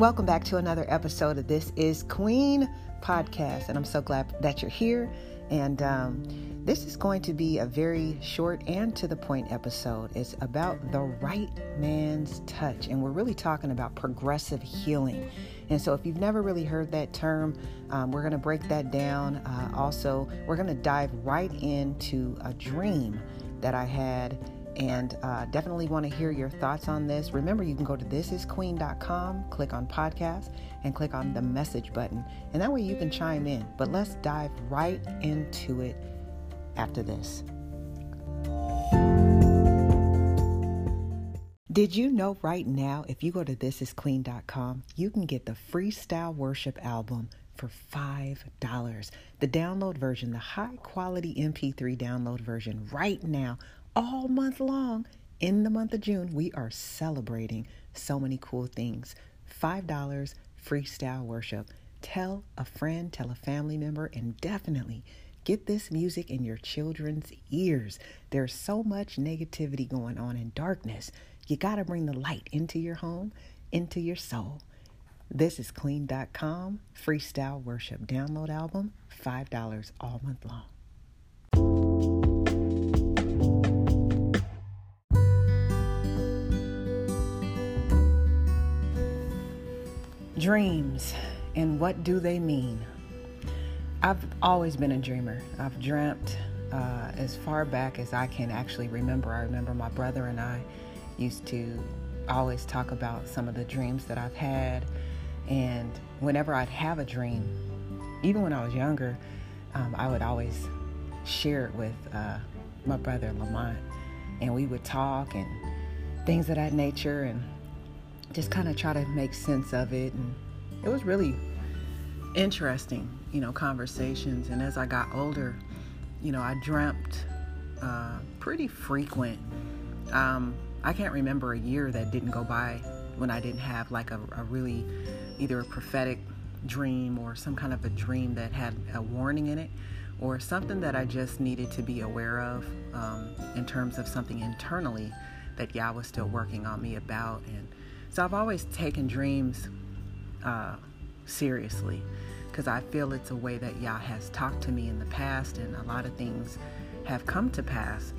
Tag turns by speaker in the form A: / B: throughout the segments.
A: Welcome back to another episode of This Is Queen podcast, and I'm so glad that you're here. And um, this is going to be a very short and to the point episode. It's about the right man's touch, and we're really talking about progressive healing. And so, if you've never really heard that term, um, we're going to break that down. Uh, also, we're going to dive right into a dream that I had and uh, definitely want to hear your thoughts on this. Remember, you can go to thisisqueen.com, click on podcast, and click on the message button, and that way you can chime in. But let's dive right into it after this. Did you know right now, if you go to thisisqueen.com, you can get the Freestyle Worship album for $5. The download version, the high quality MP3 download version, right now all month long. In the month of June, we are celebrating so many cool things. $5 freestyle worship. Tell a friend, tell a family member, and definitely get this music in your children's ears. There's so much negativity going on in darkness. You got to bring the light into your home, into your soul. This is queen.com freestyle worship download album, $5 all month long. Dreams and what do they mean? I've always been a dreamer. I've dreamt uh, as far back as I can actually remember. I remember my brother and I used to always talk about some of the dreams that I've had. And whenever I'd have a dream, even when I was younger, um, I would always share it with uh, my brother Lamont. And we would talk and things of that nature. And just kind of try to make sense of it. And it was really interesting, you know, conversations. And as I got older, you know, I dreamt uh, pretty frequent. Um, I can't remember a year that didn't go by when I didn't have like a, a really either a prophetic dream or some kind of a dream that had a warning in it or something that I just needed to be aware of um, in terms of something internally that Yah was still working on me about. And so I've always taken dreams uh, seriously because I feel it's a way that Yah has talked to me in the past, and a lot of things have come to pass.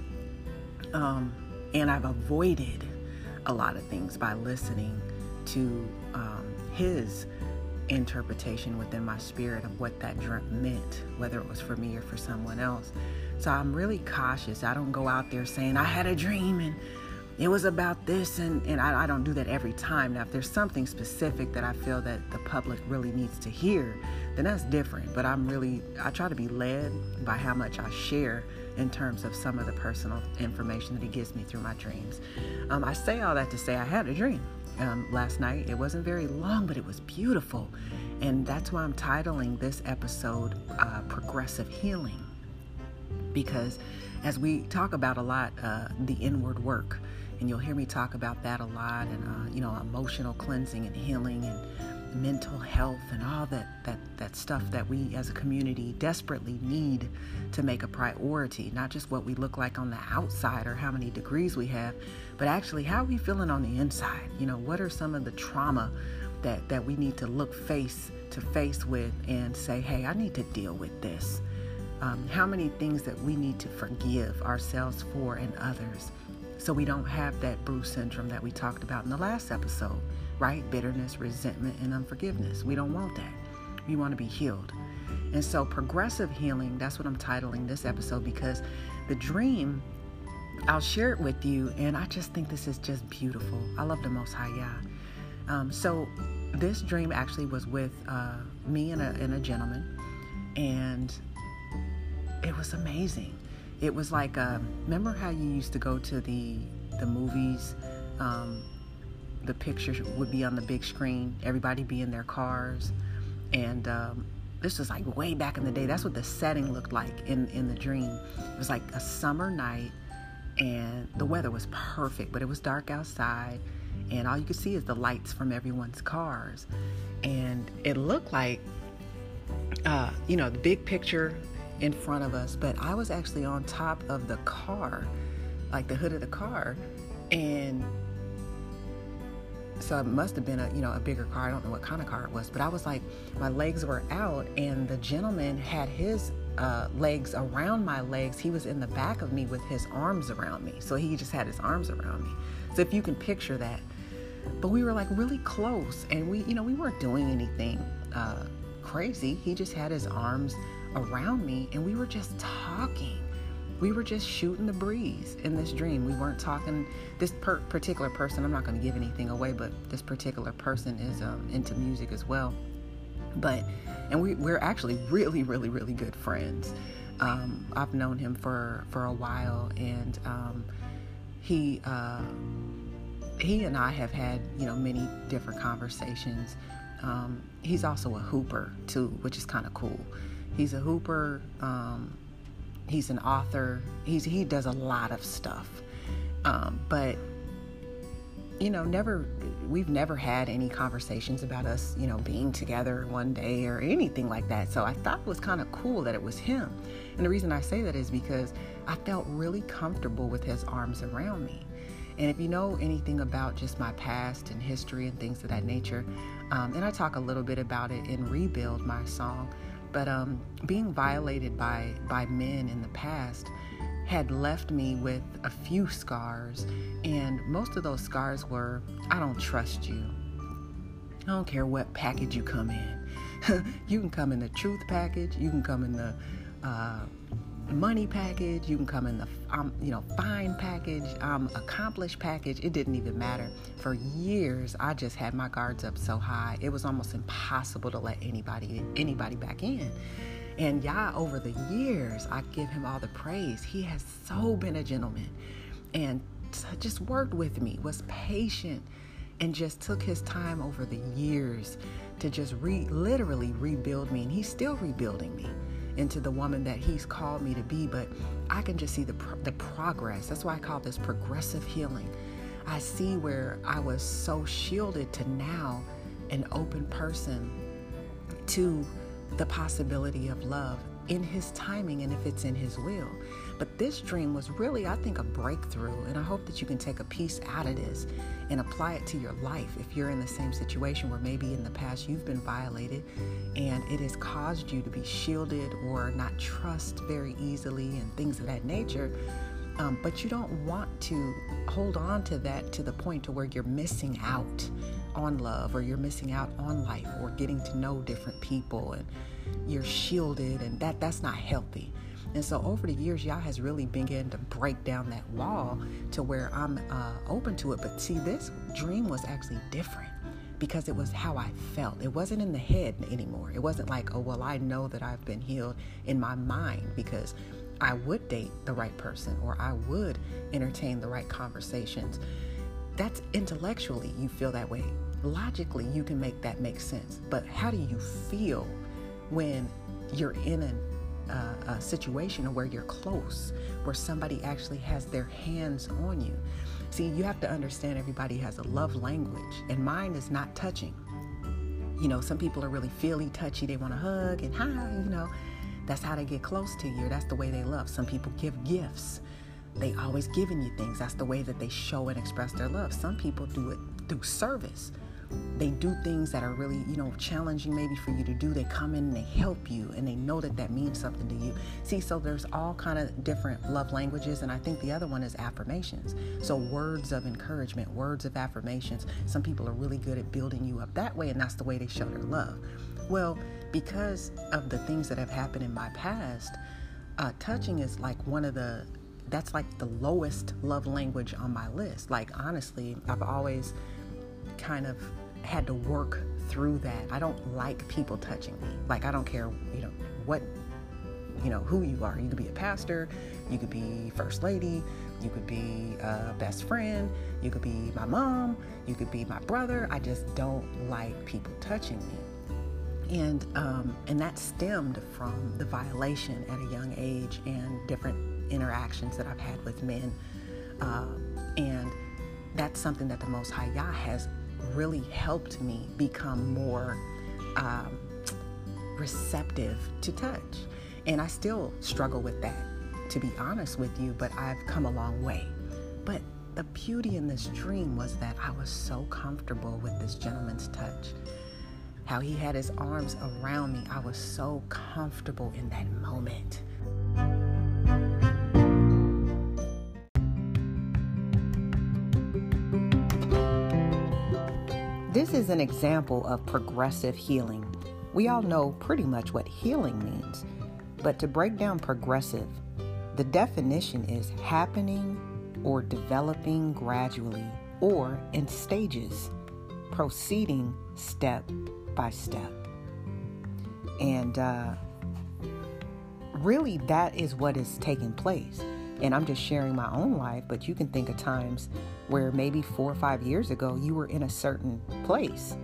A: Um, and I've avoided a lot of things by listening to um, His interpretation within my spirit of what that dream meant, whether it was for me or for someone else. So I'm really cautious. I don't go out there saying, I had a dream and it was about this and, and I, I, don't do that every time. Now if there's something specific that i feel that the public really needs to hear then that's different. But i'm really i try to be led by how much i share in terms of some of the personal information that he gives me through my dreams. Um, i say all that to say i had a dream um, last night. It wasn't very long but it was beautiful. And that's why i'm titling this episode uh, progressive healing. Because as we talk about a lot uh, the inward work and you'll hear me talk about that a lot and uh, you know emotional cleansing and healing and mental health and all that that that stuff that we as a community desperately need to make a priority not just what we look like on the outside or how many degrees we have but actually how are we feeling on the inside? You know what are some of the trauma that that we need to look face to face with and say hey i need to deal with this. Um, how many things that we need to forgive ourselves for and others so we don't have that Bruce syndrome that we talked about in the last episode, right? Bitterness, resentment, and unforgiveness. We don't want that. We want to be healed. And so, progressive healing, that's what I'm titling this episode because the dream, I'll share it with you, and I just think this is just beautiful. I love the Most High Yah. Um, so, this dream actually was with uh, me and a, and a gentleman, and it was amazing it was like um, remember how you used to go to the the movies? Um, the picture would be on the big screen everybody be in their cars. And um, this was like way back in the day. That's what the setting looked like in in the dream. It was like a summer night and the weather was perfect but it was dark outside and all you could see is the lights from everyone's cars. And it looked like uh, you know the big picture in front of us, but I was actually on top of the car, like the hood of the car, and so it must have been a you know a bigger car. I don't know what kind of car it was, but I was like, my legs were out, and the gentleman had his uh, legs around my legs. He was in the back of me with his arms around me, so he just had his arms around me. So if you can picture that, but we were like really close, and we you know we weren't doing anything uh, crazy. He just had his arms around me, and we were just talking we were just shooting the breeze in this dream. We weren't talking. This per- particular person, I'm not going to give anything away, but this particular person is um, into music as well. But, and we, we're actually really, really, really good friends. Um, I've known him for for a while, and um, he uh, he and I have had you know many different conversations. Um, he's also a hooper too, which is kind of cool. He's a hooper. Um, He's an author. He's he does a lot of stuff. Um, but you know, never we've never had any conversations about us, you know, being together one day or anything like that. So I thought it was kind of cool that it was him. And the reason I say that is because I felt really comfortable with his arms around me. And if you know anything about just my past and history and things of that nature, um, and I talk a little bit about it in Rebuild, my song, but um, being violated by by men in the past had left me with a few scars, and most of those scars were I don't trust you. I don't care what package you come in. you can come in the truth package. You can come in the uh, money package. You can come in the um, you know fine package, um, accomplished package. It didn't even matter. For years, I just had my guards up so high, it was almost impossible to let anybody anybody back in. And Yah, over the years, I give him all the praise. He has so been a gentleman, and just worked with me, was patient, and just took his time over the years to just re- literally rebuild me. And he's still rebuilding me into the woman that he's called me to be but i can just see the, the progress. That's why i call this progressive healing. I see where i was so shielded to now an open person to the possibility of love in his timing and if it's in his will but this dream was really, I think, a breakthrough. And I hope that you can take a piece out of this and apply it to your life if you're in the same situation where maybe in the past you've been violated and it has caused you to be shielded or not trust very easily and things of that nature. Um, but you don't want to hold on to that to the point to where you're missing out on love or you're missing out on life or getting to know different people and you're shielded and that that's not healthy and so over the years, Yah has really begun to break down that wall to where I'm uh, open to it. But see, this dream was actually different because it was how I felt. It wasn't in the head anymore. It wasn't like, oh, well, I know that I've been healed in my mind because I would date the right person or I would entertain the right conversations. That's intellectually, you feel that way. Logically, you can make that make sense. But how do you feel when you're in an a, a situation where you're close, where somebody actually has their hands on you. See, you have to understand everybody has a love language, and mine is not touching. You know, some people are really feely, touchy, they want to hug and hi, you know. That's how they get close to you. That's the way they love. Some people give gifts. They always giving you things. That's the way that they show and express their love. Some people do it through service they do things that are really you know challenging maybe for you to do. They come in and they help you and they know that that means something to you. See so there's all kind of different love languages and i think the other one is affirmations. So words of encouragement words of affirmations. Some people are really good at building you up that way and that's the way they show their love. Well because of the things that have happened in my past uh, touching is like one of the that's like the lowest love language on my list. Like honestly i've always kind of had to work through that. I don't like people touching me. Like I don't care, you know, what you know, who you are. You could be a pastor, you could be first lady, you could be a best friend, you could be my mom, you could be my brother. I just don't like people touching me. And um, and that stemmed from the violation at a young age and different interactions that I've had with men. Uh, and that's something that the Most High Yah has really helped me become more um, receptive to touch. And I still struggle with that, to be honest with you, but I've come a long way. But the beauty in this dream was that I was so comfortable with this gentleman's touch. How he had his arms around me. I was so comfortable in that moment. This is an example of progressive healing. We all know pretty much what healing means, but to break down progressive, the definition is happening or developing gradually or in stages, proceeding step by step. And uh, really, that is what is taking place. And I'm just sharing my own life, but you can think of times where maybe four or five years ago you were in a certain place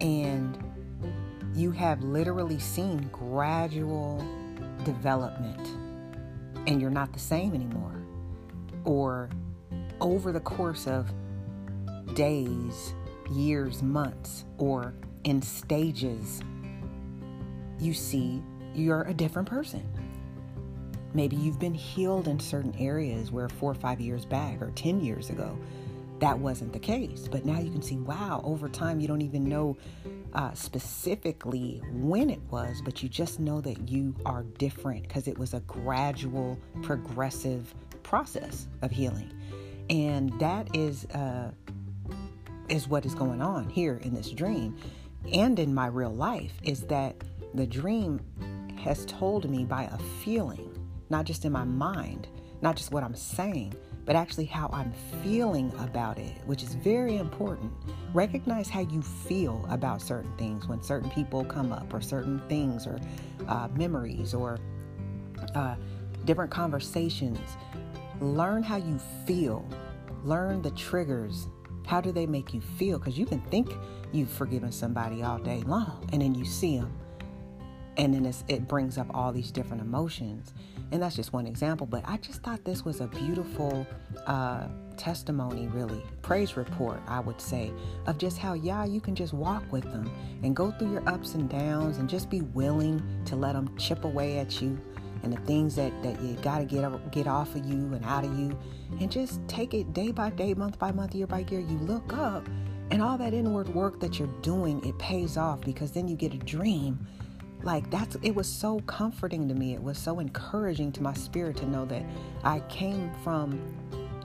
A: and you have literally seen gradual development and you're not the same anymore. Or over the course of days, years, months, or in stages, you see you're a different person. Maybe you've been healed in certain areas where four or five years back or 10 years ago, that wasn't the case. But now you can see, wow, over time, you don't even know uh, specifically when it was, but you just know that you are different because it was a gradual, progressive process of healing. And that is, uh, is what is going on here in this dream and in my real life is that the dream has told me by a feeling not just in my mind, not just what I'm saying, but actually how I'm feeling about it, which is very important. Recognize how you feel about certain things when certain people come up, or certain things, or uh, memories, or uh, different conversations. Learn how you feel, learn the triggers. How do they make you feel? Because you can think you've forgiven somebody all day long, and then you see them, and then it brings up all these different emotions. And that's just one example, but I just thought this was a beautiful uh, testimony, really, praise report, I would say, of just how, yeah, you can just walk with them and go through your ups and downs and just be willing to let them chip away at you and the things that, that you got to get, get off of you and out of you. And just take it day by day, month by month, year by year. You look up and all that inward work that you're doing, it pays off because then you get a dream like that's it was so comforting to me. It was so encouraging to my spirit to know that i came from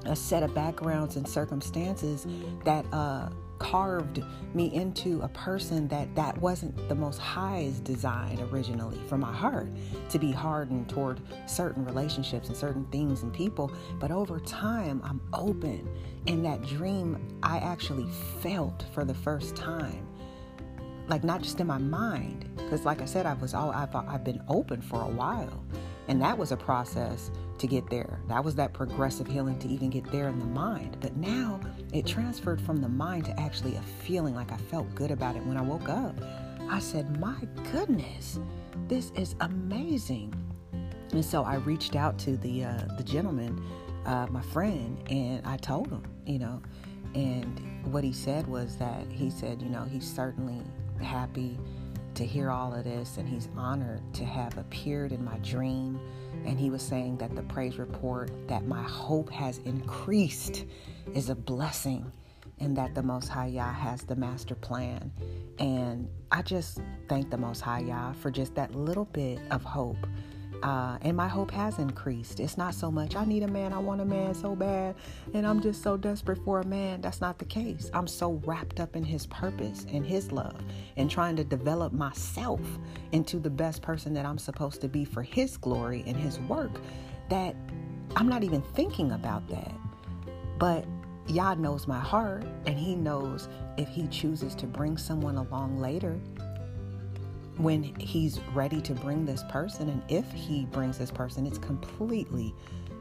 A: a set of backgrounds and circumstances that uh, carved me into a person that that wasn't the Most High's design originally for my heart to be hardened toward certain relationships and certain things and people. But over time i'm open. And that dream i actually felt for the first time like not just in my mind because like i said i was all I've, I've been open for a while. And that was a process to get there. That was that progressive healing to even get there in the mind. But now it transferred from the mind to actually a feeling like i felt good about it. When i woke up i said my goodness this is amazing. And so i reached out to the uh, the gentleman uh, my friend and i told him you know and what he said was that he said you know he certainly happy to hear all of this, and he's honored to have appeared in my dream. And he was saying that the praise report that my hope has increased is a blessing, and that the Most High Yah has the master plan. And I just thank the Most High Yah for just that little bit of hope uh, and my hope has increased. It's not so much, I need a man, I want a man so bad, and I'm just so desperate for a man. That's not the case. I'm so wrapped up in his purpose and his love and trying to develop myself into the best person that I'm supposed to be for his glory and his work that I'm not even thinking about that. But Yah knows my heart, and He knows if He chooses to bring someone along later when he's ready to bring this person. And if he brings this person, it's completely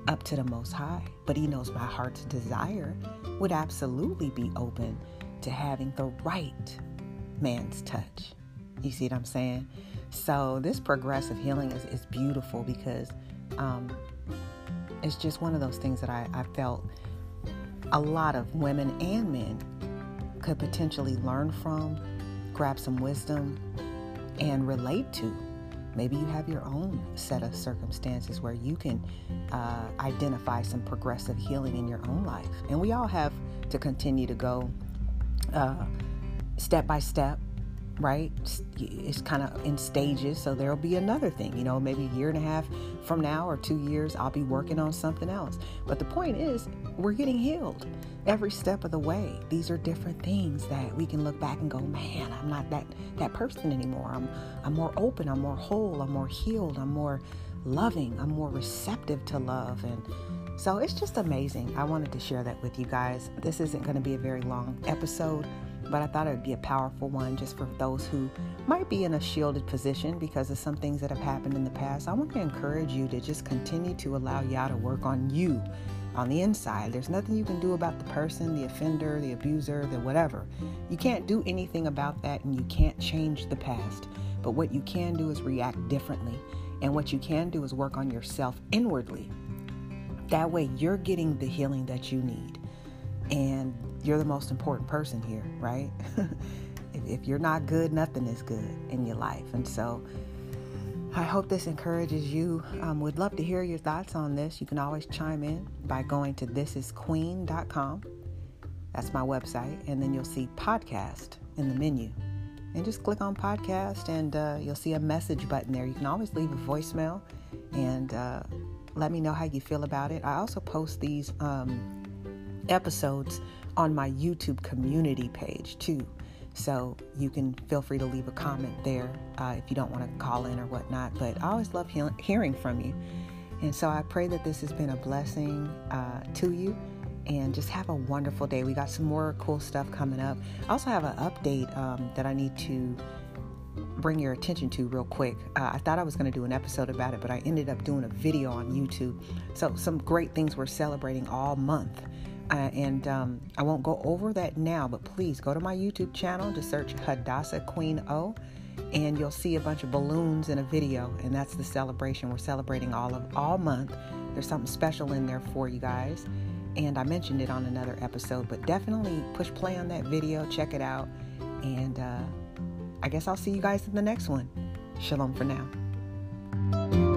A: up to the Most High. But he knows my heart's desire would absolutely be open to having the right man's touch. You see what I'm saying? So this progressive healing is, is beautiful because um, it's just one of those things that I, I felt a lot of women and men could potentially learn from, grab some wisdom, and relate to Maybe you have your own set of circumstances where you can uh, identify some progressive healing in your own life. And we all have to continue to go uh, step by step right? It's kind of in stages. So there'll be another thing, you know, maybe a year and a half from now or two years, I'll be working on something else. But the point is, we're getting healed every step of the way. These are different things that we can look back and go, man, I'm not that, that person anymore. I'm, I'm more open, I'm more whole, I'm more healed, I'm more loving, I'm more receptive to love. And so it's just amazing. I wanted to share that with you guys. This isn't going to be a very long episode but I thought it would be a powerful one just for those who might be in a shielded position because of some things that have happened in the past. I want to encourage you to just continue to allow Yah to work on you on the inside. There's nothing you can do about the person, the offender, the abuser, the whatever. You can't do anything about that and you can't change the past. But what you can do is react differently. And what you can do is work on yourself inwardly. That way, you're getting the healing that you need. And you're the most important person here, right? if, if you're not good, nothing is good in your life. And so I hope this encourages you. Um, would love to hear your thoughts on this. You can always chime in by going to thisisqueen.com. That's my website. And then you'll see podcast in the menu. And just click on podcast and uh, you'll see a message button there. You can always leave a voicemail and uh, let me know how you feel about it. I also post these um, episodes on my YouTube community page too. So you can feel free to leave a comment there uh, if you don't want to call in or whatnot. But I always love he- hearing from you. And so I pray that this has been a blessing uh, to you. And just have a wonderful day. We got some more cool stuff coming up. I also have an update um, that I need to bring your attention to real quick. Uh, I thought I was going to do an episode about it, but I ended up doing a video on YouTube. So, some great things we're celebrating all month. Uh, and um, I won't go over that now, but please go to my YouTube channel, to search Hadassah Queen O, and you'll see a bunch of balloons in a video, and that's the celebration. We're celebrating all of all month. There's something special in there for you guys, and I mentioned it on another episode, but definitely push play on that video, check it out, and uh, I guess I'll see you guys in the next one. Shalom for now.